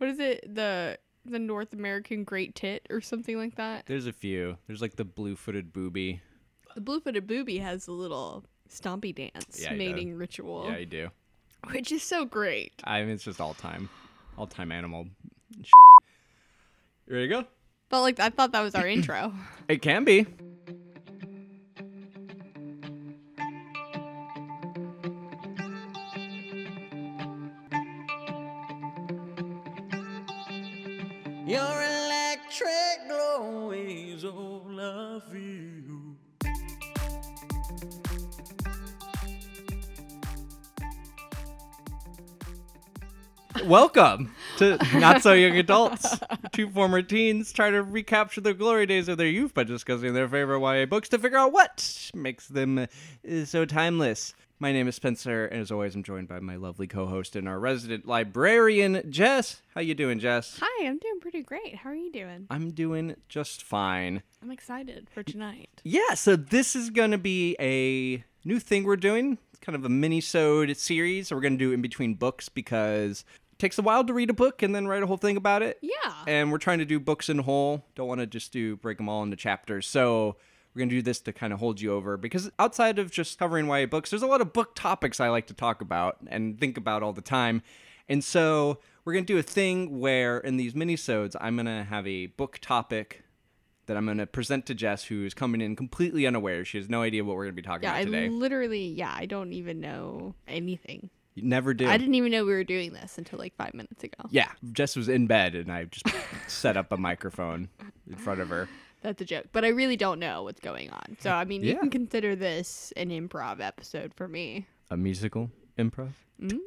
what is it? The the North American Great Tit or something like that. There's a few. There's like the blue-footed booby. The blue-footed booby has a little stompy dance Yeah, mating ritual, Yeah, you do. which is so great. I mean, it's just all time, all time animal. You ready to go? Felt like I thought that was our intro. It can be. Welcome to Not So Young Adults. Two former teens try to recapture the glory days of their youth by discussing their favorite YA books to figure out what makes them uh, so timeless. My name is Spencer, and as always, I'm joined by my lovely co-host and our resident librarian, Jess. How you doing, Jess? Hi, I'm doing pretty great. How are you doing? I'm doing just fine. I'm excited for tonight. Yeah, so this is going to be a new thing we're doing. It's kind of a mini-sode series. We're going to do in between books because takes a while to read a book and then write a whole thing about it. Yeah. And we're trying to do books in whole. Don't want to just do break them all into chapters. So we're going to do this to kind of hold you over because outside of just covering YA books, there's a lot of book topics I like to talk about and think about all the time. And so we're going to do a thing where in these minisodes, I'm going to have a book topic that I'm going to present to Jess, who is coming in completely unaware. She has no idea what we're going to be talking yeah, about I today. literally, yeah, I don't even know anything. You never do. I didn't even know we were doing this until like five minutes ago. yeah, Jess was in bed and I just set up a microphone in front of her. That's a joke, but I really don't know what's going on. So I mean, you Yeah. can consider this an improv episode for me. A musical improv? Mm-hmm.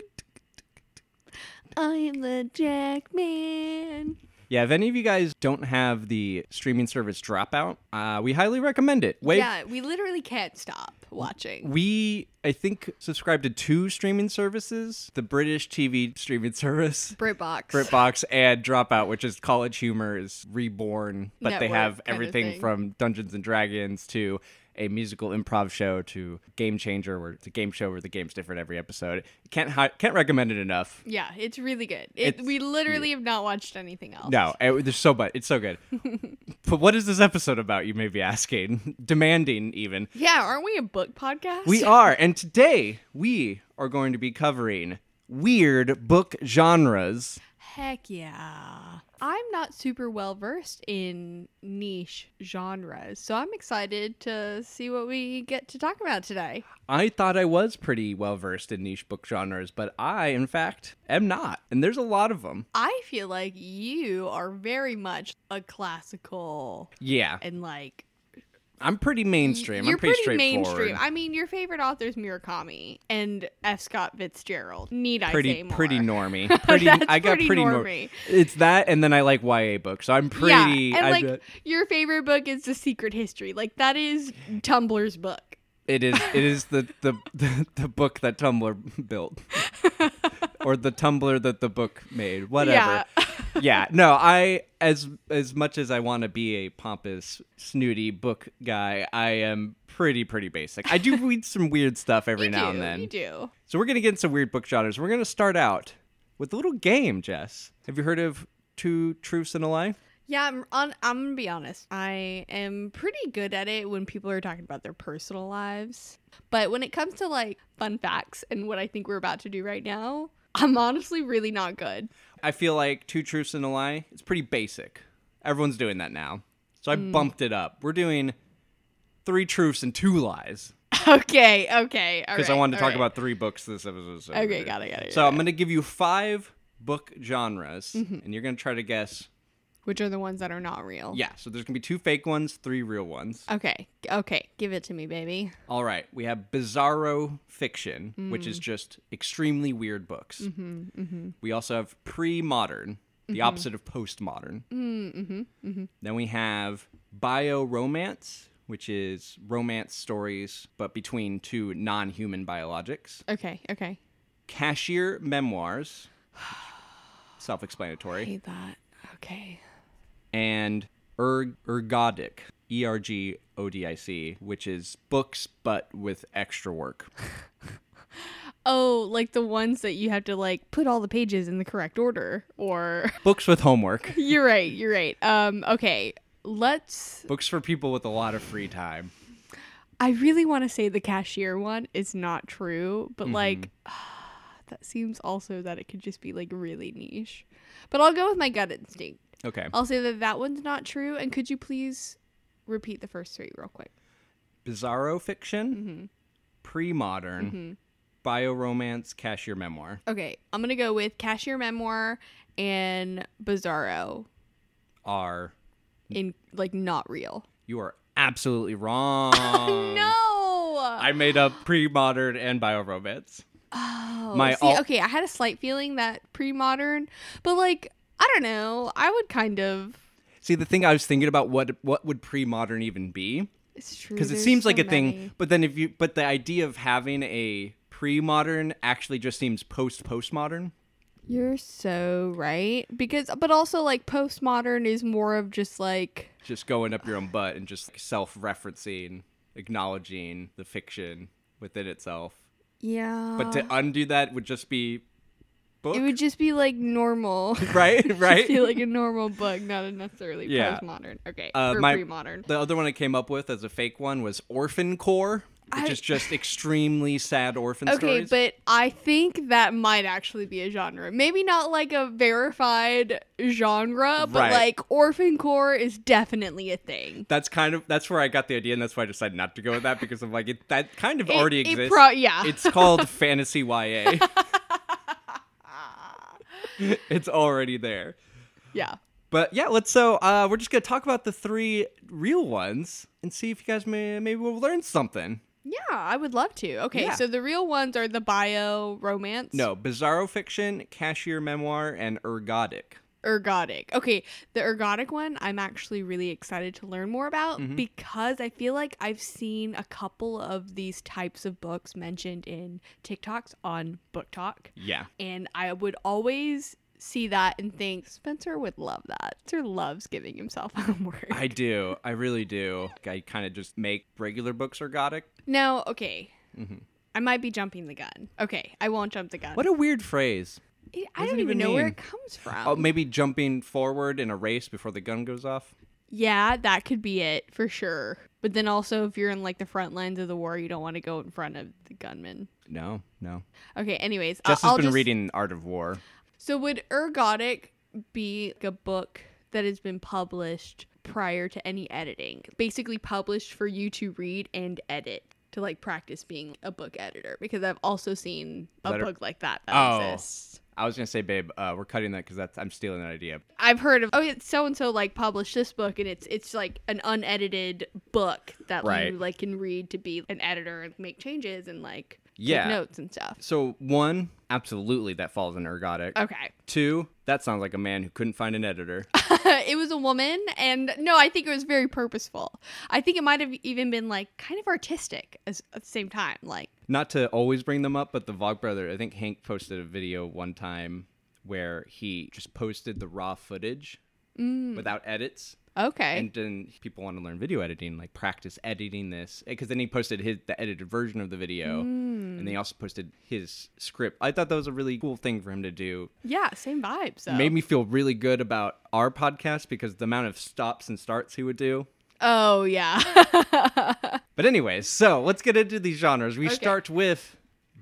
I am the Jackman. Yeah, if any of you guys don't have the streaming service Dropout, uh, we highly recommend it. Wait, Yeah, we literally can't stop watching. we I think subscribe to two streaming services: the British TV streaming service, BritBox. BritBox, and Dropout, which is College Humor is reborn, but they have everything from Dungeons and Dragons to a musical improv show to Game Changer, where it's a game show where the game's different every episode. Can't hi- can't recommend it enough. Yeah, it's really good. It, we literally have not watched anything else. No, it, there's so much. It's so good. but what is this episode about? You may be asking, demanding even. Yeah, aren't we a book podcast? We are, and today we are going to be covering weird book genres. Heck yeah. I'm not super well versed in niche genres, so I'm excited to see what we get to talk about today. I thought I was pretty well versed in niche book genres, but I, in fact, am not. And there's a lot of them. I feel like you are very much a classical Yeah, and like I'm pretty mainstream. You're I'm pretty, pretty mainstream. I mean, your favorite author is Murakami and F. Scott Fitzgerald. Need I say pretty more? pretty normy. Pretty I got pretty pretty, nor- normie. It's that and then I like YA books. So I'm pretty yeah, and I like bet- your favorite book is The Secret History. Like that is Tumblr's book. It is. It is the the the, the book that Tumblr built, or the Tumblr that the book made. Whatever. Yeah. Yeah. No. I as as much as I want to be a pompous, snooty book guy, I am pretty pretty basic. I do read some weird stuff every You now do, and then. You do. So we're gonna get into some weird book genres. We're gonna start out with a little game. Jess, have you heard of Two Truths and a Lie? Yeah, I'm on. I'm gonna be honest. I am pretty good at it when people are talking about their personal lives, but when it comes to like fun facts and what I think we're about to do right now, I'm honestly really not good. I feel like Two Truths and a Lie. It's pretty basic. Everyone's doing that now. So I bumped it up. We're doing three truths and two lies Okay, okay, because I wanted to talk about three books this episode. so- Okay, got it, got it. So got I'm going to give you five book genres, Mm-hmm. and you're going to try to guess. Which are the ones that are not real. Yeah, so there's going to be two fake ones, three real ones. Okay, okay, give it to me, baby. All right, we have bizarro fiction, which Mm. is just extremely weird books. Mm-hmm, We also have pre-modern, the Mm-hmm. opposite of postmodern. Mm-hmm, Then we have bio romance, which is romance stories but between two non-human biologics. Okay, okay. Cashier memoirs, self-explanatory, hate that. Okay. And erg- ergodic, E R G O D I C, which is books but with extra work. Oh, like the ones that you have to like put all the pages in the correct order or Books with homework. You're right, you're right. Um okay, let's Books for people with a lot of free time. I really want to say the cashier one is not true, but Mm-hmm. like that seems also that it could just be like really niche. But I'll go with my gut instinct. Okay. I'll say that that one's not true and could you please repeat the first three real quick? Bizarro fiction, Mm-hmm. pre-modern, bio-romance, cashier memoir. Okay, I'm going to go with cashier memoir and bizarro Are in like not real. you are absolutely wrong. No. I made up pre-modern and bio-romance. Oh, My see, okay, I had a slight feeling that pre-modern, but like I don't know, I would kind of. See, the thing I was thinking about what what would pre-modern even be? It's true Because it seems like so a thing, but then if you but the idea of having a pre-modern actually just seems post-postmodern. You're so right because, but also like postmodern is more of just like Just going up your own butt and just self-referencing, acknowledging the fiction within itself. yeah. But to undo that would just be book, it would just be like normal. right? Right? Be like a normal book, not a necessarily Yeah. postmodern. Okay, Uh, or my- pre-modern. The other one I came up with as a fake one was Orphan Core, which I- is just extremely sad orphan stories. Okay, stories. but I think that might actually be a genre. Maybe not like a verified genre, but Right. like orphan core is definitely a thing. that's kind of that's where I got the idea, and that's why I decided not to go with that because I'm like it, that kind of It- already exists. pro- yeah. It's called fantasy YA. it's already there. Yeah. But yeah, let's so uh, we're just gonna talk about the three real ones and see if you guys may maybe we'll learn something. Yeah, I would love to. Okay, Yeah. so the real ones are the bio romance. No, bizarro fiction, cashier memoir, and ergodic. Ergodic. Okay, the ergodic one I'm actually really excited to learn more about Mm-hmm. because I feel like I've seen a couple of these types of books mentioned in TikToks on BookTok. Yeah. And I would always see that and think Spencer would love that. Spencer loves giving himself homework. I do. I really do. I kind of just make regular books ergodic. no, okay. I might be jumping the gun. Okay, I won't jump the gun. Mm-hmm. What a weird phrase. I don't even know where it comes oh, from. Oh, maybe jumping forward in a race before the gun goes off. Yeah, that could be it for sure. But then also, if you're in like the front lines of the war, you don't want to go in front of the gunman. No, no. Okay. Anyways, Jess has I'll been just- reading Art of War. So would Ergodic be like a book that has been published prior to any editing? Basically published for you to read and edit to like practice being a book editor because I've also seen a Letter- book like that that Oh. exists. I was gonna say, babe, uh, we're cutting that because that's I'm stealing that idea. I've heard of oh it's so and so like published this book and it's it's like an unedited book that Right. you like can read to be an editor and make changes and like Yeah. take notes and stuff. So one, absolutely, that falls in ergodic. Okay. Two, that sounds like a man who couldn't find an editor. it was a woman and no i think it was very purposeful i think it might have even been like kind of artistic as, at the same time like Not to always bring them up, but the Vlog brother, I think Hank posted a video one time where he just posted the raw footage mm. without edits. Okay And then people want to learn video editing, like practice editing this, eh, because then he posted his the edited version of the video, and then he hmm. also posted his script. I thought that was a really cool thing for him to do. yeah same vibe so Made me feel really good about our podcast because the amount of stops and starts he would do. oh yeah But anyways, so let's get into these genres. We Okay. start with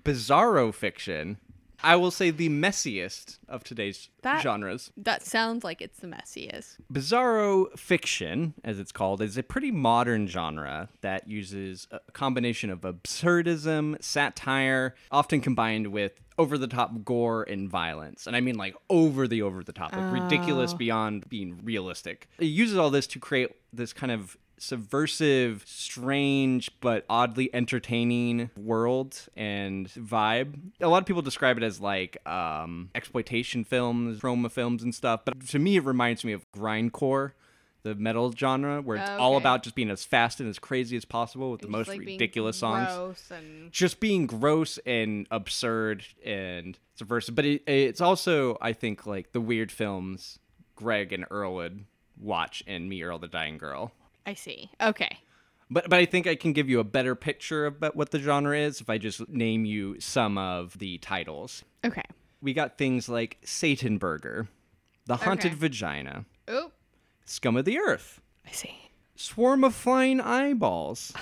bizarro fiction. I will say the messiest of today's That- genres. that sounds like it's the messiest Bizarro fiction, as it's called, is a pretty modern genre that uses a combination of absurdism, satire, often combined with over the top gore and violence. And I mean like over the over the top, like ridiculous oh. beyond being realistic. It uses all this to create this kind of subversive, strange, but oddly entertaining world and vibe. A lot of people describe it as like um, exploitation films, trauma films, and stuff. But to me, it reminds me of grindcore, the metal genre, where it's all Okay. about just being as fast and as crazy as possible with the most like, ridiculous songs gross and just being gross and absurd and subversive. But it, it's also, I think, like the weird films Greg and Earl would watch and Me, Earl the Dying Girl. I see okay But but I think I can give you a better picture of what the genre is if I just name you some of the titles. Okay. We got things like Satan Burger, The Haunted Okay. Vagina, Oh, Scum of the Earth, I see. Swarm of Flying Eyeballs.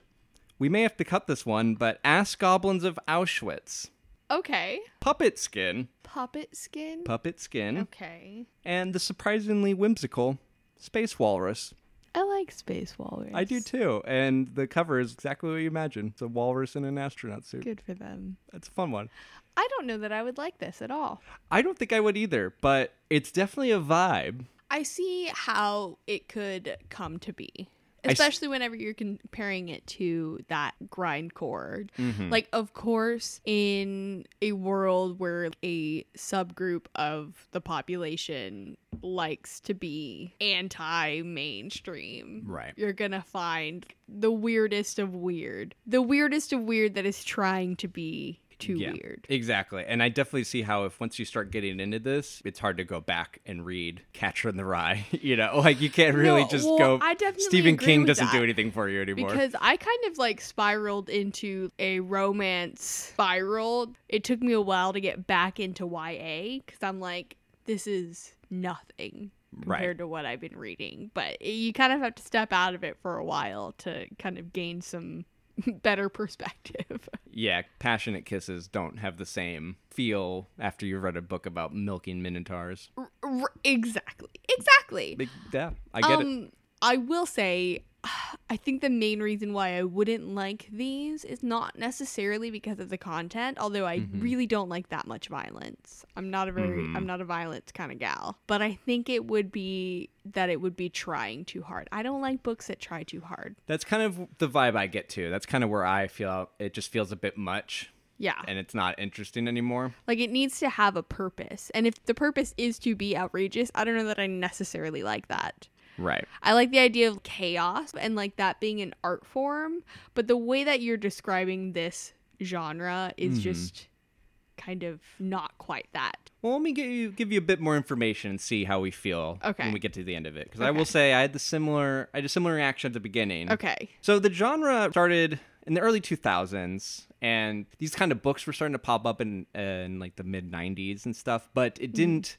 we may have to cut this one, but Ass Goblins of Auschwitz, Okay. Puppet Skin, Puppet skin. Puppet Skin, okay. and the surprisingly whimsical Space Walrus. I like space walrus. I do too, and the cover is exactly what you imagine. It's a walrus in an astronaut suit. Good for them. It's a fun one. I don't know that I would like this at all. I don't think I would either, but it's definitely a vibe. I see how it could come to be. S- Especially whenever you're comparing it to that grindcore. Mm-hmm. Like, of course, in a world where a subgroup of the population likes to be anti mainstream, Right. you're gonna find the weirdest of weird. The weirdest of weird that is trying to be too Yeah, weird. Exactly. And I definitely see how if once you start getting into this, it's hard to go back and read Catcher in the Rye. you know, like you can't really No, just well, go I definitely Stephen King doesn't do anything for you anymore. Because I kind of like spiraled into a romance spiral. It took me a while to get back into YA because I'm like, this is nothing Right. compared to what I've been reading. But you kind of have to step out of it for a while to kind of gain some better perspective. yeah, passionate kisses don't have the same feel after you've read a book about milking minotaurs. R- r- exactly. Exactly. Yeah, I get it. um, I will say, I think the main reason why I wouldn't like these is not necessarily because of the content, although I Mm-hmm. really don't like that much violence. I'm not a very, I'm not a violence kind of gal, but I think it would be that it would be trying too hard. I don't like books that try too hard. That's kind of the vibe I get to. That's kind of where I feel it just feels a bit much Yeah. and it's not interesting anymore. Like it needs to have a purpose. And if the purpose is to be outrageous, I don't know that I necessarily like that. Right. I like the idea of chaos and like that being an art form, but the way that you're describing this genre is mm-hmm. just kind of not quite that. Well, let me give you give you a bit more information and see how we feel Okay. when we get to the end of it. Because I will say I had the similar I had a similar reaction at the beginning. Okay. So the genre started in the early 2000s, and these kind of books were starting to pop up in in like the mid 90s and stuff, but it mm-hmm. didn't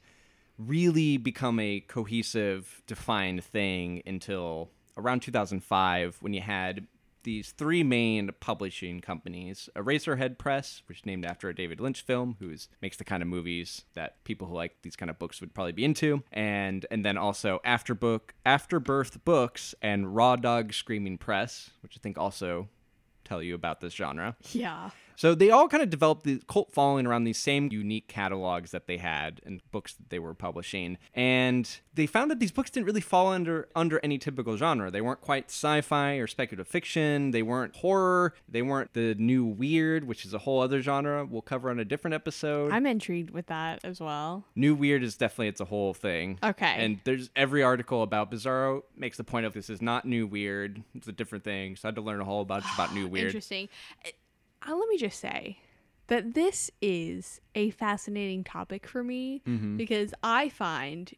really become a cohesive, defined thing until around 2005 when you had these three main publishing companies Eraserhead Press, which is named after a David Lynch film, who makes the kind of movies that people who like these kind of books would probably be into, and and then also Afterbook, Afterbirth Books, and Raw Dog Screaming Press, which I think also tell you about this genre. Yeah. So they all kind of developed the cult following around these same unique catalogs that they had and books that they were publishing. And they found that these books didn't really fall under under any typical genre. They weren't quite sci-fi or speculative fiction. They weren't horror. They weren't the new weird, which is a whole other genre we'll cover on a different episode. I'm intrigued with that as well. New weird is definitely it's a whole thing. Okay. And there's every article about Bizarro makes the point of this is not new weird. It's a different thing. So I had to learn a whole bunch about new weird. Interesting. Uh, let me just say that this is a fascinating topic for me Mm-hmm. because I find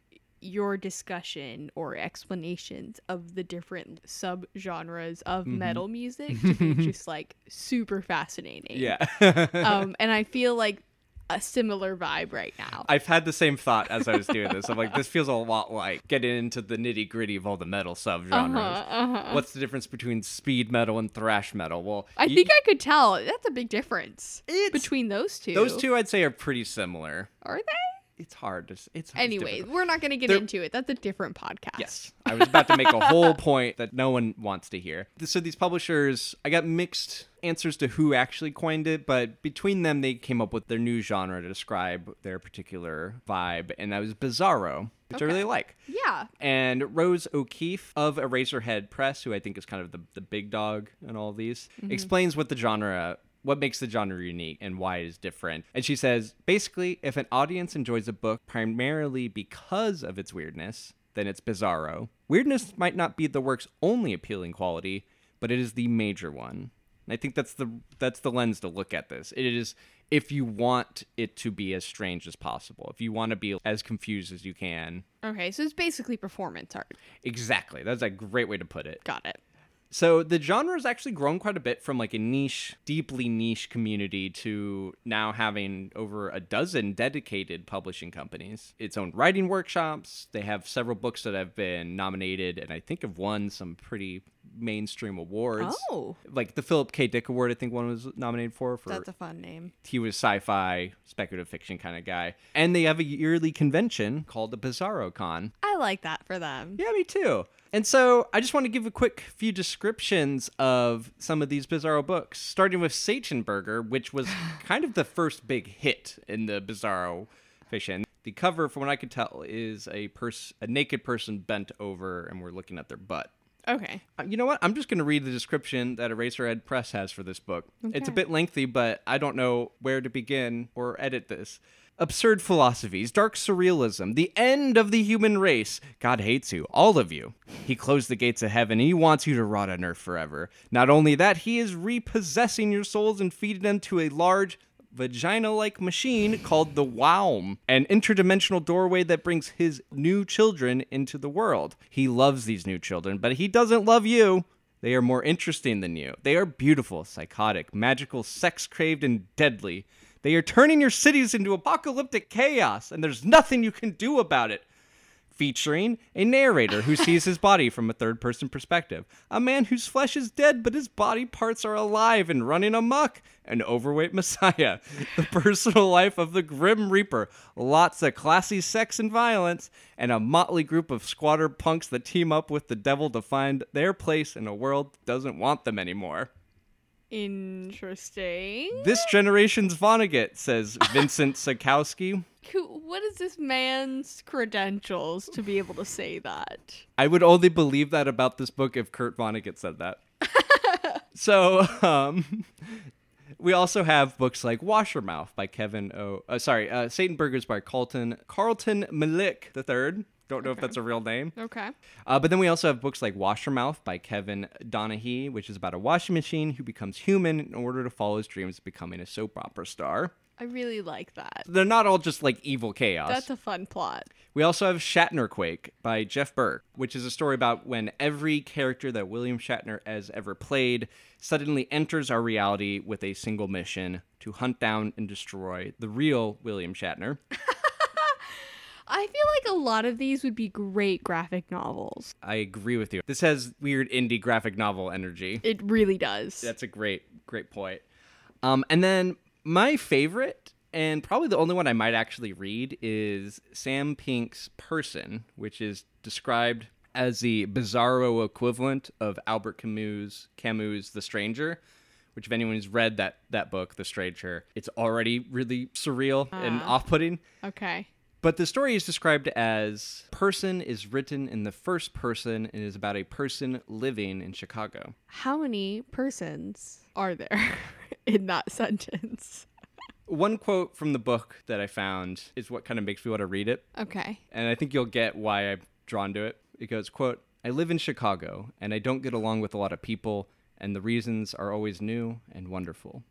your discussion or explanations of the different subgenres of Mm-hmm. metal music to be just like super fascinating. Yeah. um, and I feel like a similar vibe right now. I've had the same thought as I was doing this. I'm like, this feels a lot like getting into the nitty gritty of all the metal subgenres. Uh-huh, uh-huh. What's the difference between speed metal and thrash metal? Well, I y- think I could tell. That's a big difference It's- between those two. those two I'd say are pretty similar. are they? It's hard to. It's Anyway, we're not going to get into it. That's a different podcast. Yes, I was about to make a whole point that no one wants to hear. So these publishers, I got mixed answers to who actually coined it, but between them, they came up with their new genre to describe their particular vibe, and that was bizarro, which I really like. Yeah. And Rose O'Keefe of Eraserhead Press, who I think is kind of the, the big dog in all of these, mm-hmm. explains what the genre, what makes the genre unique and why it is different. And she says basically, if an audience enjoys a book primarily because of its weirdness, then it's bizarro. Weirdness might not be the work's only appealing quality, but it is the major one. And I think that's the that's the lens to look at this. It is if you want it to be as strange as possible, if you want to be as confused as you can, Okay, so it's basically performance art. Exactly. That's a great way to put it. Got it. So the genre has actually grown quite a bit from like a niche, deeply niche community to now having over a dozen dedicated publishing companies, its own writing workshops. They have several books that have been nominated and I think have won some pretty mainstream awards. Oh. Like the Philip K. Dick Award, I think one was nominated for. for That's a fun name. he was sci-fi, speculative fiction kind of guy. And they have a yearly convention called the Bizarro Con. I like that for them. Yeah, me too. And so I just want to give a quick few descriptions of some of these Bizarro books, starting with Satan Burger, which was kind of the first big hit in the Bizarro fiction. The cover, from what I could tell, is a pers- a naked person bent over, and we're looking at their butt. Okay. Uh, You know what? I'm just going to read the description that Eraserhead Press has for this book. It's a bit lengthy, but I don't know where to begin or edit this. Absurd philosophies, dark surrealism, the end of the human race. God hates you, all of you. He closed the gates of heaven he wants you to rot on earth forever. Not only that, he is repossessing your souls and feeding them to a large vagina like machine called the Wowm, an interdimensional doorway that brings his new children into the world. He loves these new children, but he doesn't love you. They are more interesting than you. They are beautiful, psychotic, magical, sex craved, and deadly. They are turning your cities into apocalyptic chaos, and there's nothing you can do about it. Featuring a narrator who sees his body from a third person perspective, a man whose flesh is dead but his body parts are alive and running amok, an overweight messiah, the personal life of the Grim Reaper, lots of classy sex and violence, and a motley group of squatter punks that team up with the devil to find their place in a world that doesn't want them anymore. Interesting. This generation's Vonnegut, says Vincent Sakowski. What is this man's credentials to be able to say that? I would only believe that about this book if Kurt Vonnegut said that. so, um, we also have books like Washermouth by Kevin O. Uh, sorry, uh, Satan Burgers by Carlton Carlton Mellick the third. Don't know if that's a real name. Okay. Uh, but then we also have books like Washermouth by Kevin Donihe, which is about a washing machine who becomes human in order to follow his dreams of becoming a soap opera star. I really like that. They're not all just like evil chaos. That's a fun plot. We also have Shatner Quake by Jeff Burk, which is a story about when every character that William Shatner has ever played suddenly enters our reality with a single mission to hunt down and destroy the real William Shatner. I feel like a lot of these would be great graphic novels. I agree with you. This has weird indie graphic novel energy. It really does. That's a great, great point. Um, and then my favorite, and probably the only one I might actually read, is Sam Pink's Person, which is described as the bizarro equivalent of Albert Camus' Camus' The Stranger. Which, if anyone's read that that book, The Stranger, it's already really surreal and off-putting. Okay. But the story is described as person is written in the first person and is about a person living in Chicago. How many persons are there in that sentence? One quote from the book that I found is what kind of makes me want to read it, Okay. and I think you'll get why I'm drawn to it. It goes, quote, I live in Chicago and I don't get along with a lot of people, and the reasons are always new and wonderful.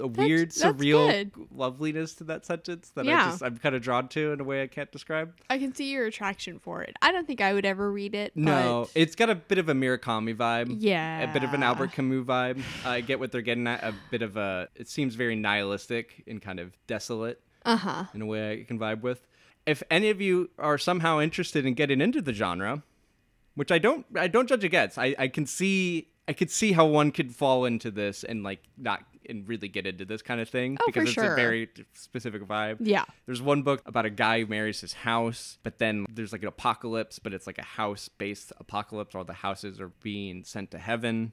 A weird, that's surreal good. loveliness to that sentence that Yeah. I just I'm kind of drawn to in a way I can't describe. I can see your attraction for it. I don't think I would ever read it. No, but it's got a bit of a Murakami vibe. Yeah. A bit of an Albert Camus vibe. I get what they're getting at. A bit of a. It seems very nihilistic and kind of desolate uh huh. in a way I can vibe with. If any of you are somehow interested in getting into the genre, which I don't, I don't judge against. I, I can see, I could see how one could fall into this and like not and really get into this kind of thing Oh, because it's sure. a very specific vibe. Yeah. There's one book about a guy who marries his house, but then there's like an apocalypse, but it's like a house based apocalypse. All the houses are being sent to heaven.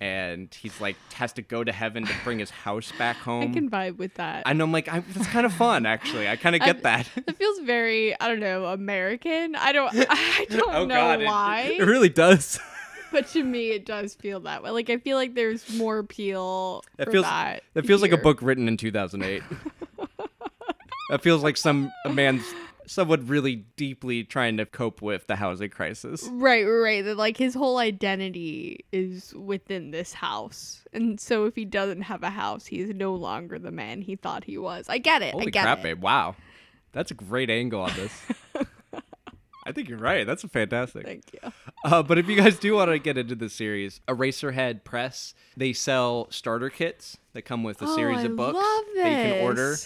And he's like has to go to heaven to bring his house back home. I can vibe with that. And I'm like, I, that's kind of fun, actually. I kind of get that. It feels very, I don't know, American. I don't, I oh, don't oh know God, it- why, It, really does. But to me, it does feel that way. Like I feel like there's more appeal It for feels. that. It feels like a book written in 2008. that feels like some a man's someone really deeply trying to cope with the housing crisis. Right, right. That like his whole identity is within this house, and so if he doesn't have a house, he is no longer the man he thought he was. I get it. Holy I get crap, it. babe! Wow, that's a great angle on this. I think you're right. That's fantastic. Thank you. Uh, but if you guys do want to get into the series, Eraserhead Press, they sell starter kits that come with a Oh, series I of books love that you can order.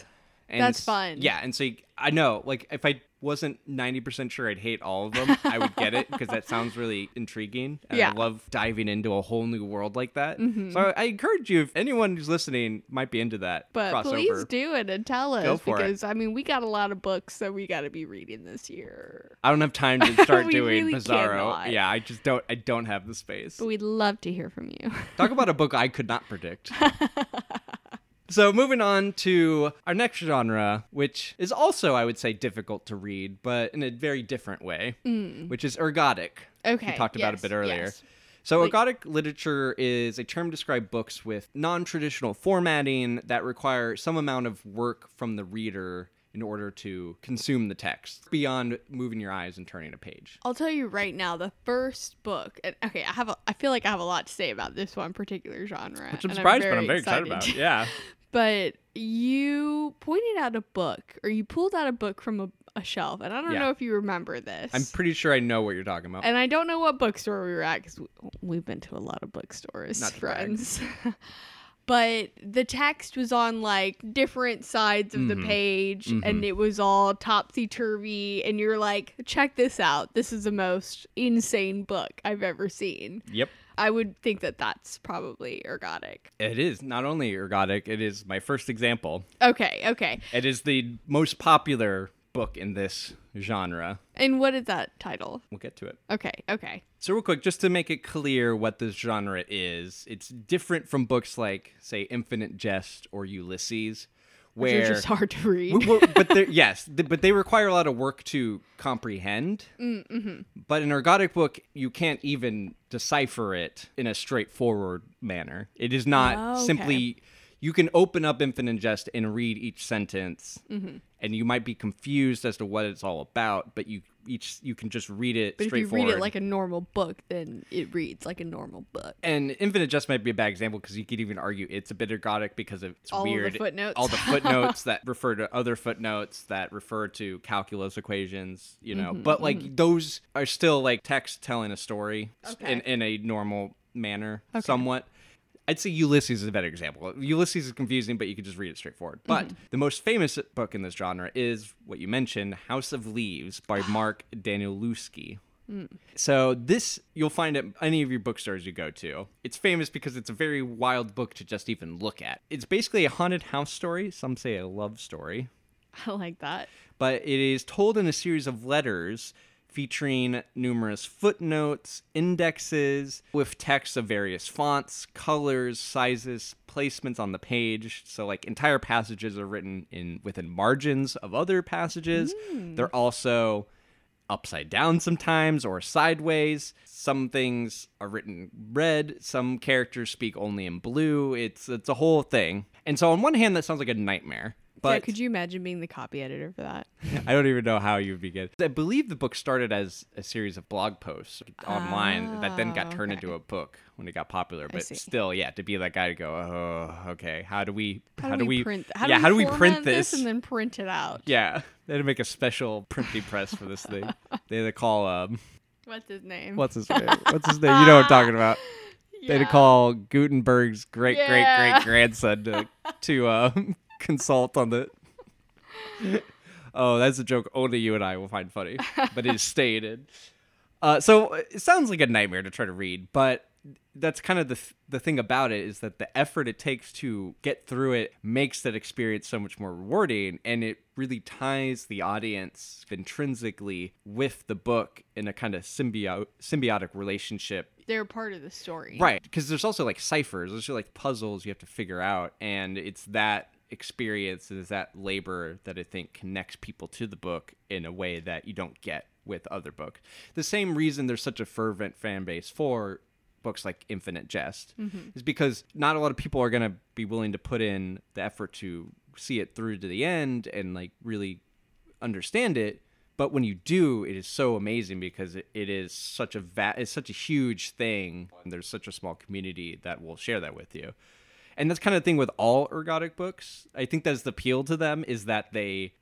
And That's fun. Yeah, and so you, I know, like, if I wasn't 90% sure I'd hate all of them, I would get it because that sounds really intriguing. And Yeah. Mm-hmm. I love diving into a whole new world like that. So I, I encourage you, if anyone who's listening might be into that But crossover. please do it and tell us Go for it. because I mean we got a lot of books that we got to be reading this year. I don't have time to start doing really Bizarro. cannot. Yeah, I just don't. I don't have the space. But we'd love to hear from you. Talk about a book I could not predict. So, moving on to our next genre, which is also, I would say, difficult to read, but in a very different way, mm. which is ergodic. Okay, We talked about it yes, a bit earlier. yes. So, Like- ergodic literature is a term to describe books with non traditional formatting that require some amount of work from the reader in order to consume the text beyond moving your eyes and turning a page. I'll tell you right now, the first book. And, okay, I have. A, I feel like I have a lot to say about this one particular genre, Which I'm surprised, but I'm very excited, about. Yeah. But you pointed out a book, or you pulled out a book from a, a shelf, and I don't Yeah. know if you remember this. I'm pretty sure I know what you're talking about. and I don't know what bookstore we were at because we've been to a lot of bookstores, Not to brag. friends. but the text was on like different sides of the Mhm. page, Mhm. and it was all topsy turvy. And you're like, check this out. This is the most insane book I've ever seen. Yep. I would think that that's probably ergodic. It is not only ergodic, it is my first example. Okay, okay. It is the most popular book in this genre. And what is that title? We'll get to it. Okay, okay. So, real quick, just to make it clear what this genre is, it's different from books like, say, Infinite Jest or Ulysses, Which where. are just hard to read. W- w- but yes, th- but they require a lot of work to comprehend. Mm-hmm. But an ergodic book, you can't even decipher it in a straightforward manner. It is not Oh, okay. simply. You can open up Infinite Jest and read each sentence, Mm-hmm. and you might be confused as to what it's all about. But you each you can just read it But if you read it like a normal book, then it reads like a normal book. and Infinite Jest might be a bad example because you could even argue it's a bit ergodic because of it's All of the weird. footnotes. All the footnotes that refer to other footnotes that refer to calculus equations, you know. Mm-hmm, but like those are still like text telling a story s- in, in a normal manner, somewhat. I'd say Ulysses is a better example. Ulysses is confusing, but you could just read it straightforward. But Mm-hmm. the most famous book in this genre is what you mentioned, House of Leaves by Mark Danielewski. So this you'll find at any of your bookstores you go to. It's famous because it's a very wild book to just even look at. It's basically a haunted house story. Some say a love story, I like that. but it is told in a series of letters featuring numerous footnotes, indexes with text of various fonts, colors, sizes, placements on the page. So like entire passages are written in within margins of other passages. Hmm. They're also upside down sometimes or sideways. Some things are written red, some characters speak only in blue. It's it's a whole thing. And so on one hand that sounds like a nightmare. But yeah, could you imagine being the copy editor for that? I don't even know how you would begin. I believe the book started as a series of blog posts online that then got Ah, turned okay. into a book when it got popular. But still, yeah, to be that guy to go, oh, okay, how do we, How, do, we, print? How yeah, do how do we print this? and then print it out? yeah, they had to make a special printing press for this thing. They had to call um, What's his name? what's his name? What's his name? You know what I'm talking about. They had to call Gutenberg's great great great grandson to to um, consult on the. Oh, that's a joke only you and I will find funny, but it is stated. Uh, so it sounds like a nightmare to try to read, but that's kind of the th- the thing about it is that the effort it takes to get through it makes that experience so much more rewarding, and it really ties the audience intrinsically with the book in a kind of symbio- symbiotic relationship They're part of the story. Right, because there's also like ciphers, there's like puzzles you have to figure out, and it's that experience, is that labor that I think connects people to the book in a way that you don't get with other books. The same reason there's such a fervent fan base for books like Infinite Jest mm-hmm. is because not a lot of people are going to be willing to put in the effort to see it through to the end and like really understand it. But when you do it is so amazing because it, it is such a va- it's such a huge thing. And there's such a small community that will share that with you and that's kind of the thing with all ergodic books i think that's the appeal to them is that they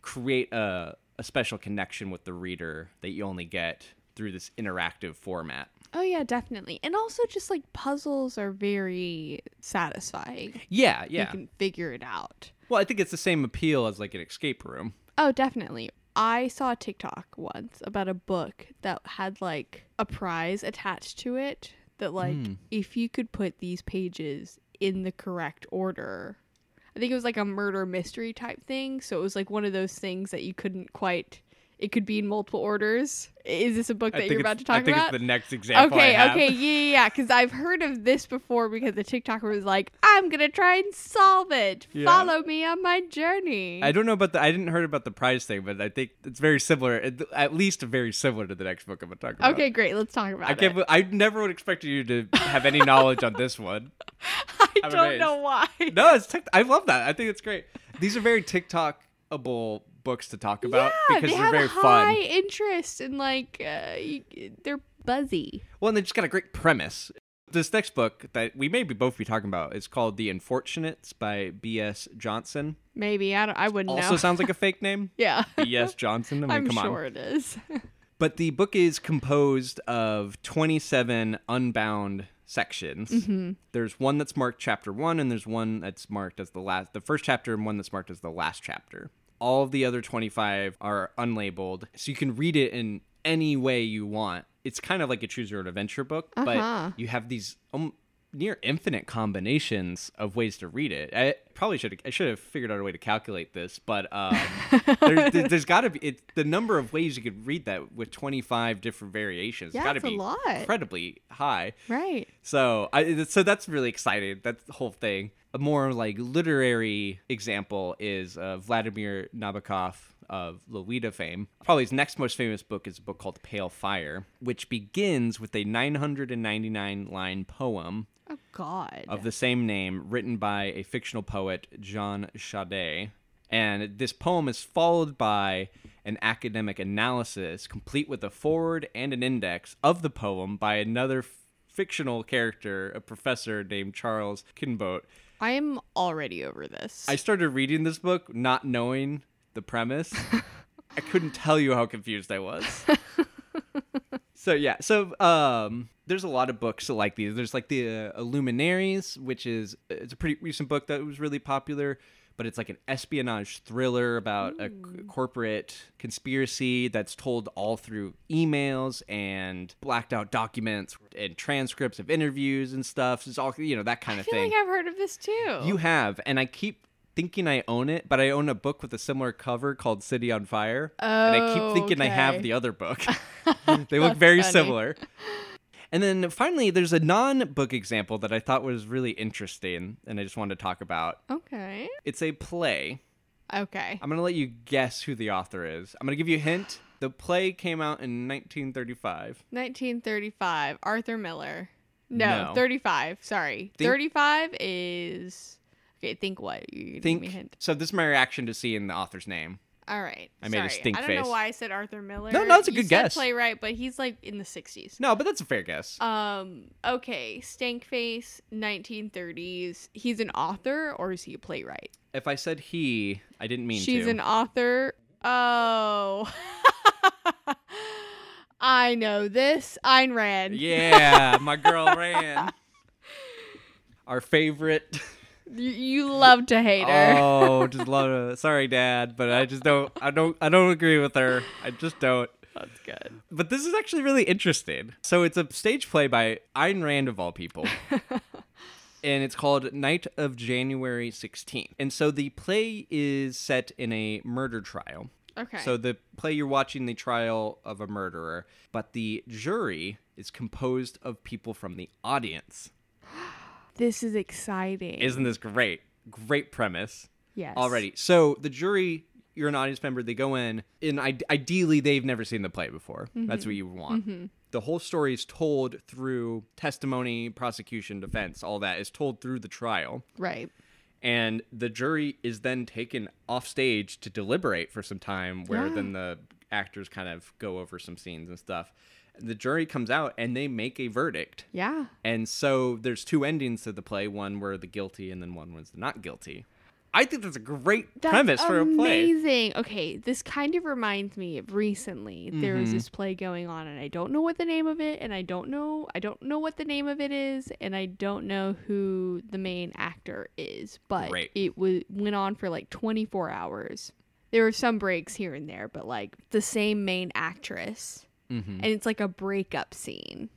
create a, a special connection with the reader that you only get through this interactive format. Oh yeah, definitely. And also just like puzzles are very satisfying. Yeah, yeah. You can figure it out. Well, I think it's the same appeal as like an escape room. Oh, definitely. I saw a TikTok once about a book that had like a prize attached to it that like Hmm. if you could put these pages in the correct order. I think it was like a murder mystery type thing, so it was like one of those things that you couldn't quite it could be in multiple orders. Is this a book that you're about to talk I think about? it's the next example. I Okay, have. okay, yeah, yeah, yeah. Because I've heard of this before because the TikToker was like, "I'm gonna try and solve it. Yeah. Follow me on my journey." I don't know about the. I didn't heard about the prize thing, but I think it's very similar. at- least very similar to the next book I'm gonna talk about. Okay, great. Let's talk about I can't. it. I never would expect you to have any knowledge on this one. I I'm don't amazed. know why. No, it's. Tic- I love that. I think it's great. These are very TikTokable books to talk about yeah, because they are have very high fun. interest and like uh, you, they're buzzy. Well, and they just got a great premise. This next book that we may be both be talking about is called The Unfortunates by B.S. Johnson. Maybe I don't. I wouldn't Also know. sounds like a fake name. yeah, B.S. Johnson. I mean, I'm come on. sure it is. But the book is composed of 27 unbound sections. Mm-hmm. There's one that's marked chapter one, and there's one that's marked as the last, the first chapter, and one that's marked as the last chapter. All of the other 25 are unlabeled, so you can read it in any way you want. It's kind of like a choose your own adventure book, Uh-huh. but you have these um, near infinite combinations of ways to read it. I probably should I should have figured out a way to calculate this, but um, there, there's got to be it, the number of ways you could read that with 25 different variations. Yeah, got to be lot. incredibly high. right. So I so that's really exciting. That's the whole thing. A more like literary example is uh, Vladimir Nabokov of Lolita fame. Probably his next most famous book is a book called Pale Fire, which begins with a 999 line poem Oh God. of the same name written by a fictional poet, John Shade. And this poem is followed by an academic analysis, complete with a forward and an index of the poem by another f- fictional character, a professor named Charles Kinbote. I am already over this. I started reading this book not knowing the premise. I couldn't tell you how confused I was. so yeah, so um, there's a lot of books like these. There's like the uh, Illuminaries, which is it's a pretty recent book that was really popular, but it's like an espionage thriller about a c- corporate conspiracy that's told all through emails and blacked out documents and transcripts of interviews and stuff. It's all you know that kind I of feel thing. like I've heard of this too. You have, and I keep thinking I own it, but I own a book with a similar cover called City on Fire, and I keep oh, thinking I have the other book. they look very funny. similar. And then finally, there's a non-book example that I thought was really interesting, and I just wanted to talk about. Okay. It's a play. Okay. I'm gonna let you guess who the author is. I'm gonna give you a hint. The play came out in 1935. 1935. Arthur Miller. No, No. 35. Sorry. Think- 35 is. Okay, think what? You Think. me a hint. So this is my reaction to seeing the author's name. All right. I made a Sorry. stink I don't face. know why I said Arthur Miller. No, no, it's a You good said guess. Playwright, but he's like in the 60s. No, but that's a fair guess. Um. Okay. Stankface, 1930s. He's an author, or is he a playwright? if I said he, I didn't mean She's to. an author. Oh. I know this. Ayn Rand. Yeah, my girl ran. Our favorite. You, you love to hate her. Oh, just love it. Sorry, Dad, but I just don't. I don't. I don't agree with her. I just don't. That's good. But this is actually really interesting. So it's a stage play by Ayn Rand of all people. and it's called Night of January 16th. And so the play is set in a murder trial. Okay. So the play you're watching the trial of a murderer, but the jury is composed of people from the audience. This is exciting. Isn't this great? Great premise yes. already. So the jury, you're an audience member. They go in, and ideally they've never seen the play before. Mm-hmm. That's what you want. Mm-hmm. The whole story is told through testimony, prosecution, defense. All that is told through the trial, Right. and the jury is then taken off stage to deliberate for some time, where Yeah. then the actors kind of go over some scenes and stuff. The jury comes out and they make a verdict. Yeah. And so there's two endings to the play, one where the guilty and then one was the not guilty. I think that's a great That's premise for a play. amazing. Okay, this kind of reminds me of recently there was Mhm. this play going on, and I don't know what the name of it, and I don't know I don't know what the name of it is, and I don't know who the main actor is, but Great. it was went on for like 24 hours. There were some breaks here and there, but like the same main actress, Mm-hmm. and it's like a breakup scene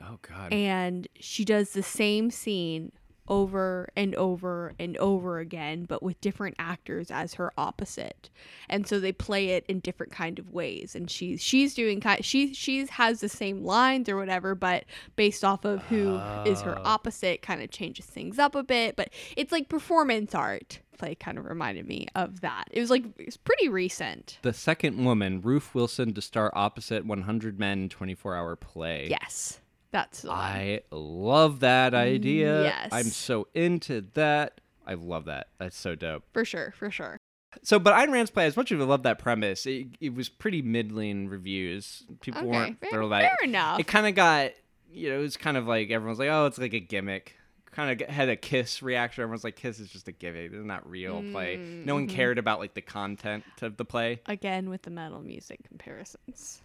Oh God. and she does the same scene over and over and over again but with different actors as her opposite and so they play it in different kind of ways and she's she's doing kind she she has the same lines or whatever but based off of who is her Oh. opposite kind of changes things up a bit but it's like performance art play kind of reminded me of that it was like it's pretty recent the second woman, Ruth Wilson, to star opposite 100 Men 24 Hour Play. yes that's. I love that idea. Yes. I'm so into that. I love that. That's so dope. for sure for sure So, but Ayn Rand's play, as much as I love that premise, it, it was pretty middling reviews. People okay weren't. fair, They're like, fair enough it kind of got, you know, it was kind of like everyone's like, oh, it's like a gimmick. Kind of had a Kiss reaction. Everyone's like, Kiss is just a gimmick. It's not real play. No one Mhm. cared about like the content of the play. again with the metal music comparisons.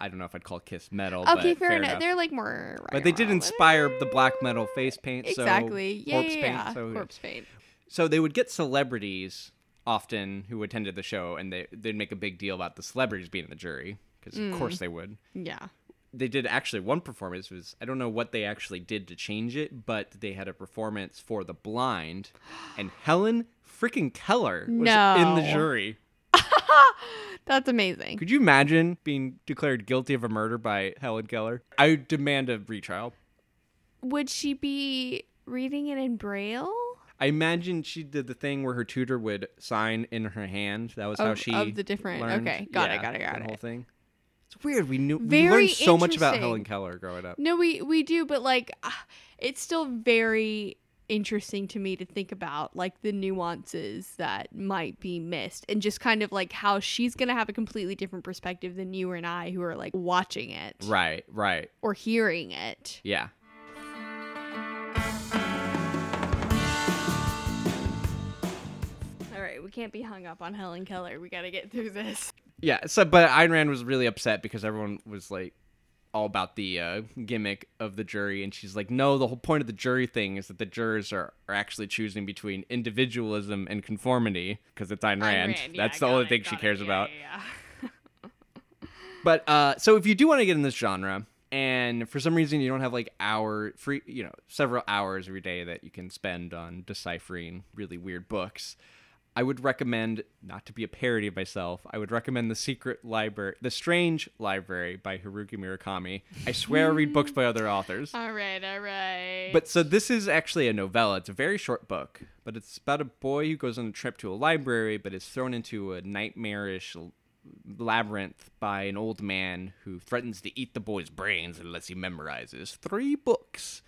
I don't know if I'd call Kiss metal. Okay, but fair, enough. They're like more. But they did inspire the black metal face paint. So Exactly. Yeah, corpse yeah, paint. So Corpse paint. So they would get celebrities often who attended the show, and they they'd make a big deal about the celebrities being in the jury because of Mm. course they would. Yeah. They did actually one performance was I don't know what they actually did to change it, but they had a performance for the blind, and Helen freaking Keller was in the jury. That's amazing. Could you imagine being declared guilty of a murder by Helen Keller? I demand a retrial. Would she be reading it in braille? I imagine she did the thing where her tutor would sign in her hand. That was how she of the different- learned. okay, got it, got it, got it. whole thing. It's weird. We knew we learned so much about. Helen Keller growing up. No, we we do, but like, ah, it's still very interesting to me to think about like the nuances that might be missed and just kind of like how she's gonna have a completely different perspective than you and I who are like watching it Right, right. or hearing it. Yeah. All right, we can't be hung up on Helen Keller. We got to get through this. Yeah. So, but Ayn Rand was really upset because everyone was like all about the uh, gimmick of the jury, and she's like, "No, the whole point of the jury thing is that the jurors are, are actually choosing between individualism and conformity because it's Ayn Rand. That's the only thing she cares about." But uh, so if you do want to get in this genre, and for some reason you don't have like hour free, you know, several hours every day that you can spend on deciphering really weird books, I would recommend not to be a parody of myself. I would recommend the Secret Library, the Strange Library by Haruki Murakami. I swear I read books by other authors. All right, all right. But so this is actually a novella. It's a very short book, but it's about a boy who goes on a trip to a library, but is thrown into a nightmarish labyrinth by an old man who threatens to eat the boy's brains unless he memorizes three books.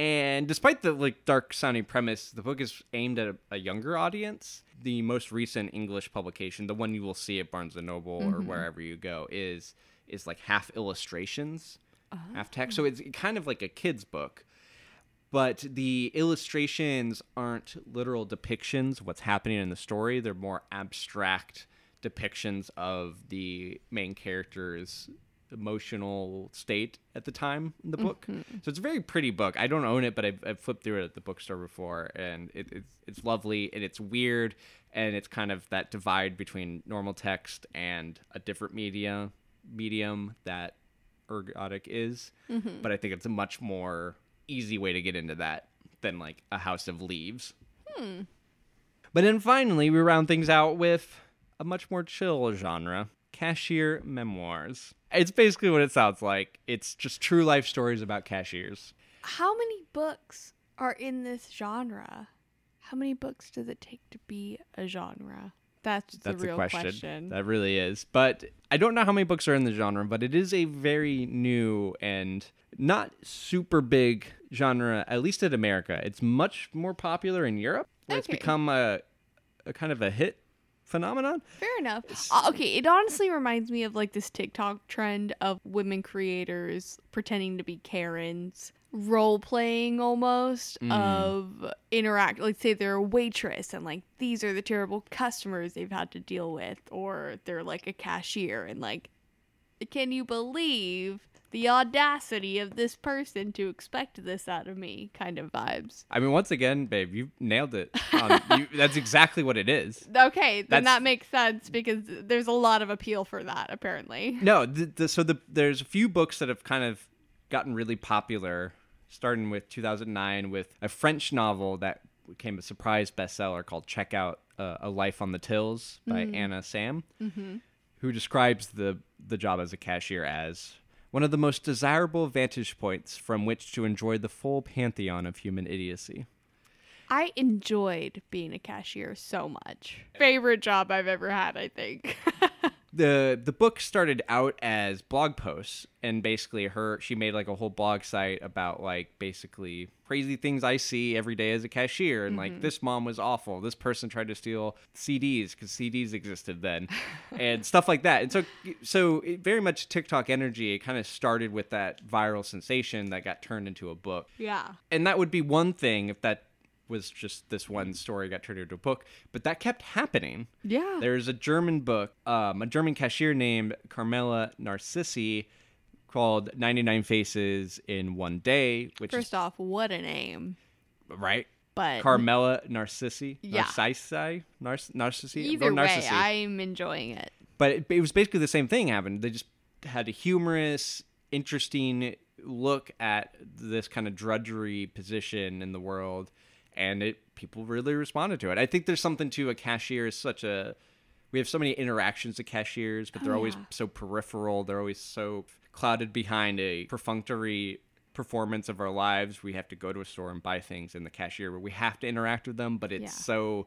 And despite the like dark sounding premise, the book is aimed at a, a younger audience. The most recent English publication, the one you will see at Barnes and Noble or mm-hmm. wherever you go, is is like half illustrations, oh. half text. So it's kind of like a kid's book but the illustrations aren't literal depictions of what's happening in the story. They're more abstract depictions of the main character's emotional state at the time in the mm-hmm. book. So it's a very pretty book. I don't own it, but I've, I've flipped through it at the bookstore before, and it, it's it's lovely and it's weird, and it's kind of that divide between normal text and a different media medium that ergodic is. Mm-hmm. But I think it's a much more easy way to get into that than like a House of Leaves. Hmm. But then finally, we round things out with a much more chill genre cashier memoirs. It's basically what it sounds like. It's just true life stories about cashiers. how many books are in this genre? How many books does it take to be a genre? That's, That's the real a question. question. That really is. But I don't know how many books are in the genre, but it is a very new and not super big genre, at least in America. It's much more popular in Europe, it's Okay. become a, a kind of a hit phenomenon. Fair enough. Uh, okay, it honestly reminds me of like this TikTok trend of women creators pretending to be Karens role playing almost Mm. of interact like say they're a waitress and like these are the terrible customers they've had to deal with or they're like a cashier and like can you believe the audacity of this person to expect this out of me kind of vibes I mean, once again, babe, you nailed it. Um, you, that's exactly what it is. okay then That's- that makes sense because there's a lot of appeal for that apparently No, the, the, so the there's a few books that have kind of gotten really popular, starting with 2009 with a French novel that became a surprise bestseller called "Check Out uh, A Life on the Tills" by Anna Sam, who describes the the job as a cashier as one of the most desirable vantage points from which to enjoy the full pantheon of human idiocy. I enjoyed being a cashier so much. Favorite job I've ever had, I think. the the book started out as blog posts and basically her she made like a whole blog site about like basically crazy things i see every day as a cashier and like mm-hmm. this mom was awful. This person tried to steal cds because cds existed then and stuff like that. And so so it very much tiktok energy it kind of started with that viral sensation that got turned into a book. Yeah. and that would be one thing if that was just this one story got turned into a book but that kept happening Yeah. there's a German book, um, a German cashier named Carmela Narcissi called 99 Faces in One Day, which First off, what a name. right. But Carmela Narcissi, Yeah. Narcissi, Narc- Narcissi, either Oh, way, I'm enjoying it. but it, it was basically the same thing happened. They just had a humorous, interesting look at this kind of drudgery position in the world, and it people really responded to it. I think there's something to a cashier is such a we have so many interactions with cashiers, but oh, they're Oh, always yeah. so peripheral. They're always so clouded behind a perfunctory performance of our lives. We have to go to a store and buy things, and the cashier, where we have to interact with them, but it's Yeah. so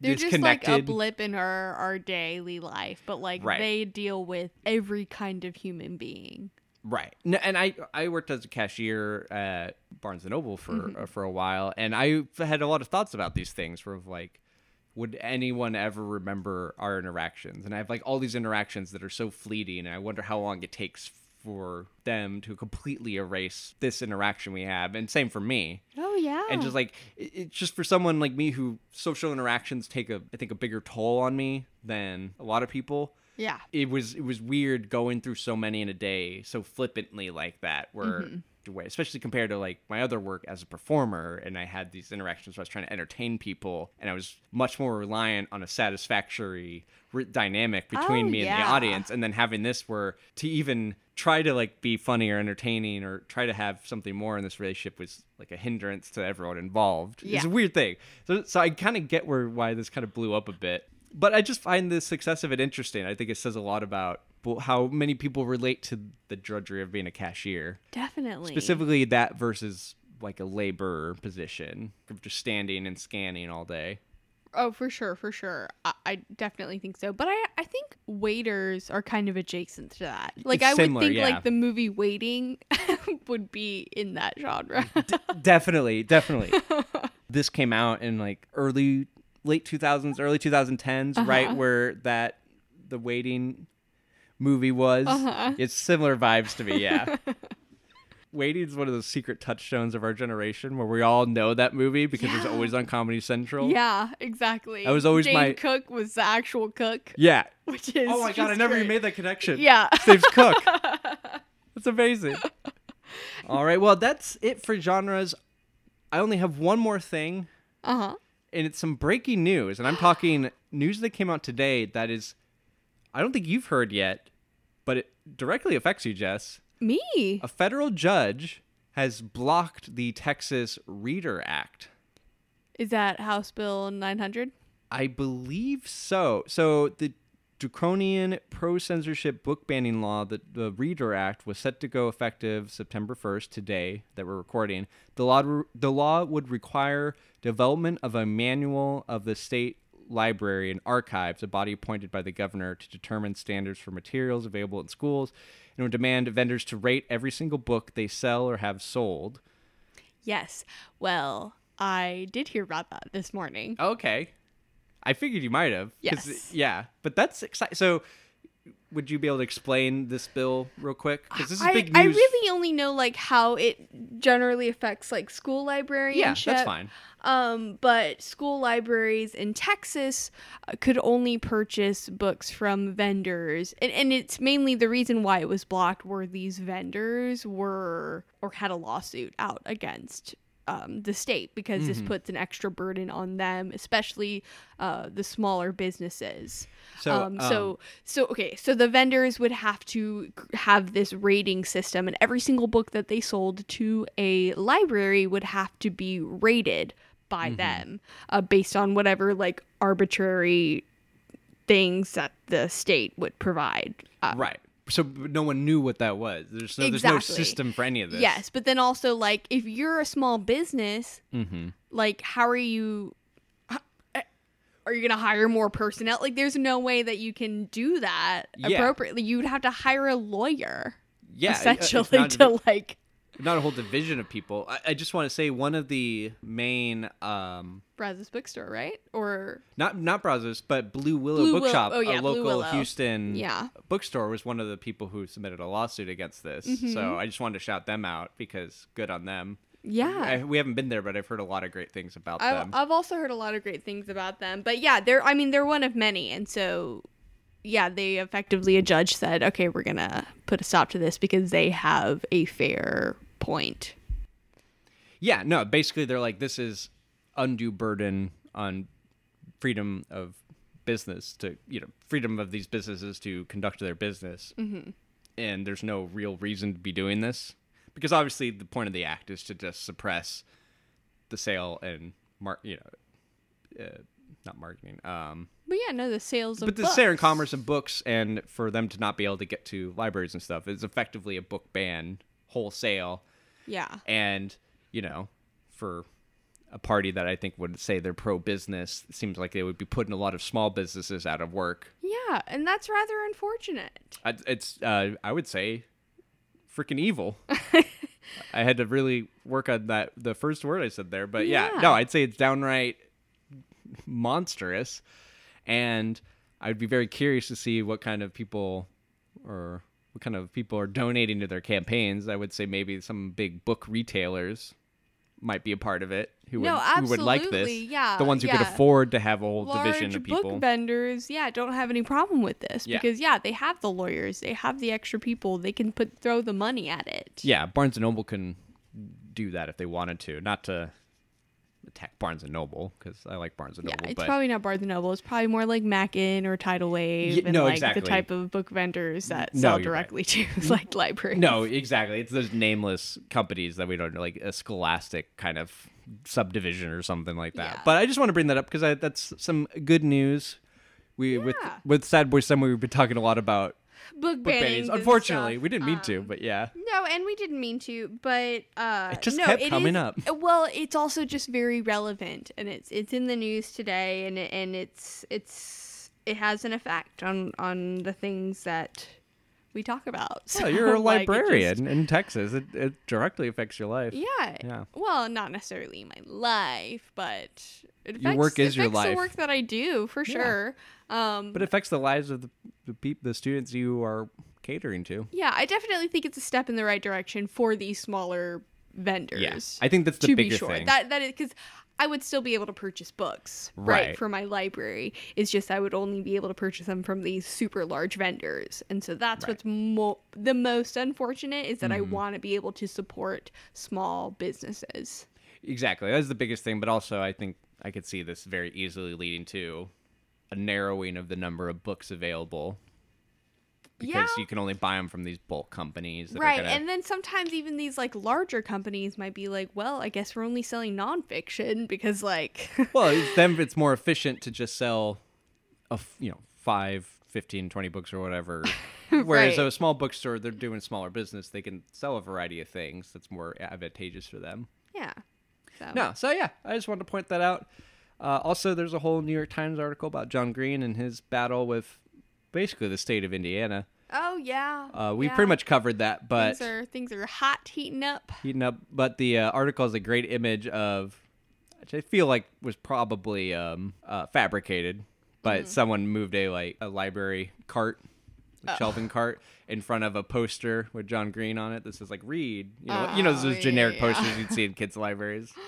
They're just like a blip in our, our daily life, but like Right. they deal with every kind of human being. Right. No, and I I worked as a cashier at Barnes and Noble for Mm-hmm. uh, for a while, and I had a lot of thoughts about these things. Sort of like, would anyone ever remember our interactions? And I have like all these interactions that are so fleeting, and I wonder how long it takes for them to completely erase this interaction we have. And same for me. Oh yeah. And just like it- it's just for someone like me who social interactions take a I think a bigger toll on me than a lot of people yeah. it was it was weird going through so many in a day so flippantly like that where Mm-hmm. especially compared to like my other work as a performer and i had these interactions where i was trying to entertain people and i was much more reliant on a satisfactory re- dynamic between Oh, me and the audience and then having this where to even try to like be funny or entertaining or try to have something more in this relationship was like a hindrance to everyone involved. It's a weird thing. So, so i kind of get where why this kind of blew up a bit but I just find the success of it interesting. I think it says a lot about how many people relate to the drudgery of being a cashier, Definitely. specifically that versus like a labor position of just standing and scanning all day. Oh, for sure, for sure. I, I definitely think so. But I, I think waiters are kind of adjacent to that. Like It's I would think yeah. like the movie Waiting would be in that genre. definitely, definitely. this came out in like early, late 2000s, early 2010s, right Uh-huh. where that the waiting movie was. Uh-huh. It's similar vibes to me, yeah. Waiting is one of those secret touchstones of our generation where we all know that movie because it's always on Comedy Central. yeah, exactly. That was always Jane my- Cook was the actual cook, Yeah. which is Oh my god, I never great. even made that connection. Yeah. Steve's cook. That's amazing. All right, well, that's it for genres. I only have one more thing, Uh huh. And it's some breaking news. And I'm talking news that came out today that is, I don't think you've heard yet, but it directly affects you, Jess. Me. A federal judge has blocked the Texas Reader Act. Is that House Bill 900? I believe so. So the draconian pro censorship book banning law, the, the Reader Act, was set to go effective September 1st, today that we're recording. The law, the law would require development of a manual of the state library and archives, a body appointed by the governor to determine standards for materials available in schools, and would demand vendors to rate every single book they sell or have sold. Yes. Well, I did hear about that this morning. Okay. I figured you might have. Yes. Yeah, but that's exciting. So would you be able to explain this bill real quick? Because this is I, big I really only know like how it generally affects like school librarianship. yeah, that's fine. Um, but school libraries in Texas uh, could only purchase books from vendors, and, and it's mainly the reason why it was blocked were these vendors were or had a lawsuit out against um, the state because this puts an extra burden on them, especially uh, the smaller businesses. So, um, so so okay, so the vendors would have to have this rating system, and every single book that they sold to a library would have to be rated by them uh, based on whatever like arbitrary things that the state would provide. Uh, Right. So no one knew what that was. There's no, there's no system for any of this. Yes, but then also like if you're a small business, Mm-hmm. like how are you? eh, Are you gonna hire more personnel? Like, there's no way that you can do that Yeah. appropriately. You'd have to hire a lawyer, Yeah. uh, essentially, to like not a whole division of people. I, I just want to say one of the main, um, Brazos Bookstore, right? Or not not Brazos, but Blue Willow Blue Will- Bookshop, oh, yeah, a Blue local Willow. Houston Yeah. bookstore, was one of the people who submitted a lawsuit against this. Mm-hmm. So I just wanted to shout them out because good on them. yeah, I, we haven't been there, but I've heard a lot of great things about I've, them. I've also heard a lot of great things about them. But yeah, they're I mean they're one of many, and so yeah, they effectively a judge said, okay, we're gonna put a stop to this because they have a fair point. Yeah, no, basically they're like this is undue burden on freedom of business to you know freedom of these businesses to conduct their business, mm-hmm. and there's no real reason to be doing this because obviously the point of the act is to just suppress the sale and mar- you know uh, not marketing um But yeah, no, the sales of but the books. sale and commerce of books and for them to not be able to get to libraries and stuff is effectively a book ban wholesale Yeah. and you know for a party that i think would say they're pro-business it seems like they would be putting a lot of small businesses out of work Yeah, and that's rather unfortunate. I- it's uh, i would say freaking evil i had to really work on that the first word i said there but yeah, Yeah. no i'd say it's downright monstrous and i'd be very curious to see what kind of people or what kind of people are donating to their campaigns i would say maybe some big book retailers might be a part of it who would, No, who would like this yeah, the ones who could afford to have a whole division of people book vendors, yeah, don't have any problem with this Yeah. because yeah, they have the lawyers, they have the extra people, they can put throw the money at it. yeah barnes and noble can do that if they wanted to not to attack barnes and noble because i like barnes and Yeah, noble it's but probably not Barnes and Noble. It's probably more like Mackin or Tidal Wave Ye- and no, like exactly. the type of book vendors that No, sell you're right. directly to like libraries. No, exactly. It's those nameless companies that we don't know, like a scholastic kind of subdivision or something like that. Yeah. But I just want to bring that up because that's some good news. We with with Sad Boy Summer, we've been talking a lot about book book bannings. Unfortunately, stuff. we didn't mean to, Um, but yeah. No, and we didn't mean to, but uh, It just no, kept coming is- up. Well, it's also just very relevant, and it's it's in the news today, and and it's it's it has an effect on on the things that we talk about. Yeah, So, you're a like, it just- librarian in Texas. It, it directly affects your life. yeah. Yeah. Well, not necessarily my life, but it affects, Your work is your life. The work that I do for Yeah. sure. Um, But it affects the lives of the the, peop- the students you are catering to. yeah, I definitely think it's a step in the right direction for these smaller vendors. Yeah. I think that's the to bigger be sure. thing. That that is because I would still be able to purchase books, right. Right. for my library. It's just I would only be able to purchase them from these super large vendors, and so that's Right. what's mo- the most unfortunate is that Mm-hmm. I want to be able to support small businesses. Exactly. That's the biggest thing. But also, I think I could see this very easily leading to a narrowing of the number of books available because Yeah. you can only buy them from these bulk companies. Right, gonna, and then sometimes even these like larger companies might be like, well, I guess we're only selling nonfiction because like well, it's them. It's more efficient to just sell, a f- you know, five, 15, 20 books or whatever. Whereas Right. a small bookstore, they're doing smaller business. They can sell a variety of things that's more advantageous for them. yeah. So No, so yeah, I just wanted to point that out. Uh, also, there's a whole New York Times article about John Green and his battle with basically the state of Indiana. Oh yeah. Uh, we yeah. pretty much covered that, but things are things are hot heating up. heating up. But the uh, article is a great image of, which I feel like was probably um, uh, fabricated, but Mm-hmm. someone moved a like a library cart like shelving cart in front of a poster with John Green on it. This is like read. You know, you know Oh, those yeah, generic yeah. posters you'd see in kids' libraries.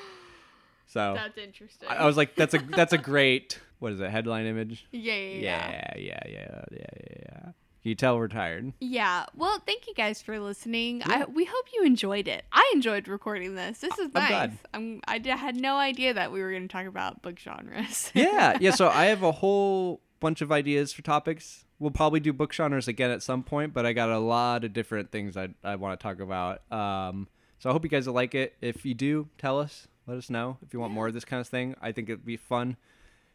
So That's interesting. I, I was like, that's a that's a great what is it headline image? yeah, yeah, yeah. Yeah, yeah, yeah, yeah, yeah. yeah. You tell we're tired? Yeah. Well, thank you guys for listening. I we hope you enjoyed it. I enjoyed recording this. This is I'm nice. glad. I'm, I d- had no idea that we were going to talk about book genres. yeah, yeah. So I have a whole bunch of ideas for topics. We'll probably do book genres again at some point, but I got a lot of different things I I want to talk about. Um, so I hope you guys will like it. If you do, tell us. Let us know if you want more of this kind of thing. I think it'd be fun,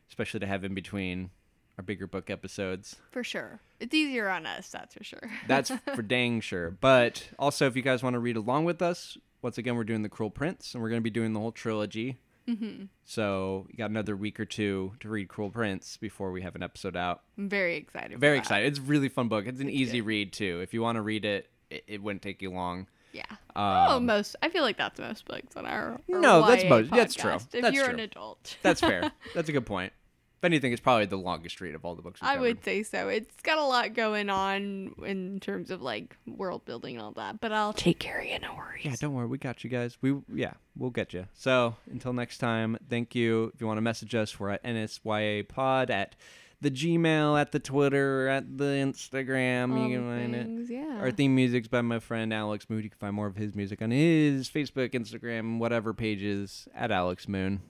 especially to have in between our bigger book episodes. for sure. It's easier on us, that's for sure. That's for dang sure. But also, if you guys want to read along with us, once again, we're doing the Cruel Prince, and we're going to be doing the whole trilogy. Mm-hmm. So you got another week or two to read Cruel Prince before we have an episode out. I'm very excited. Very excited. It's a really fun book. It's an easy read too. If you want to read it, it, it wouldn't take you long. Yeah. oh, Um, most. I feel like that's most books on our. our No, that's YA most- that's true. podcast, If That's you're true. an adult, That's fair. That's a good point. If anything, it's probably the longest read of all the books. we've I would say so. It's got a lot going on in terms of like world building and all that, but I'll take care of you. No worries. Yeah, don't worry. We got you guys. We yeah, we'll get you. So until next time, thank you. If you want to message us, we're at NSYA Pod at the Gmail, at the Twitter, at the Instagram. All you can find it. things, yeah. Our theme music's by my friend Alex Moon. You can find more of his music on his Facebook, Instagram, whatever pages at Alex Moon.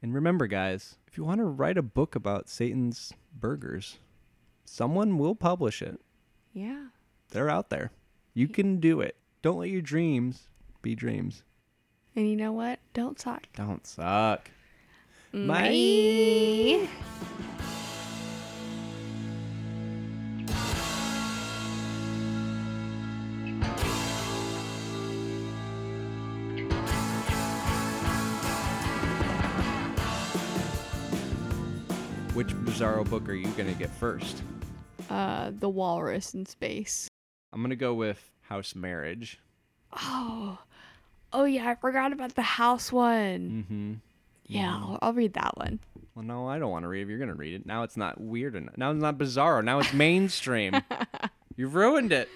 And remember, guys, if you want to write a book about Satan's burgers, someone will publish it. yeah. They're out there. You can do it. Don't let your dreams be dreams. And you know what? Don't suck. Don't suck. Bye. Which Bizarro book are you going to get first? Uh, the walrus in space. I'm going to go with House Marriage. Oh, oh yeah, I forgot about the house one. Mm-hmm. Yeah, I'll, I'll read that one. Well, no, I don't want to read it. You're going to read it. Now it's not weird enough. Now it's not bizarre. Now it's mainstream. You've ruined it.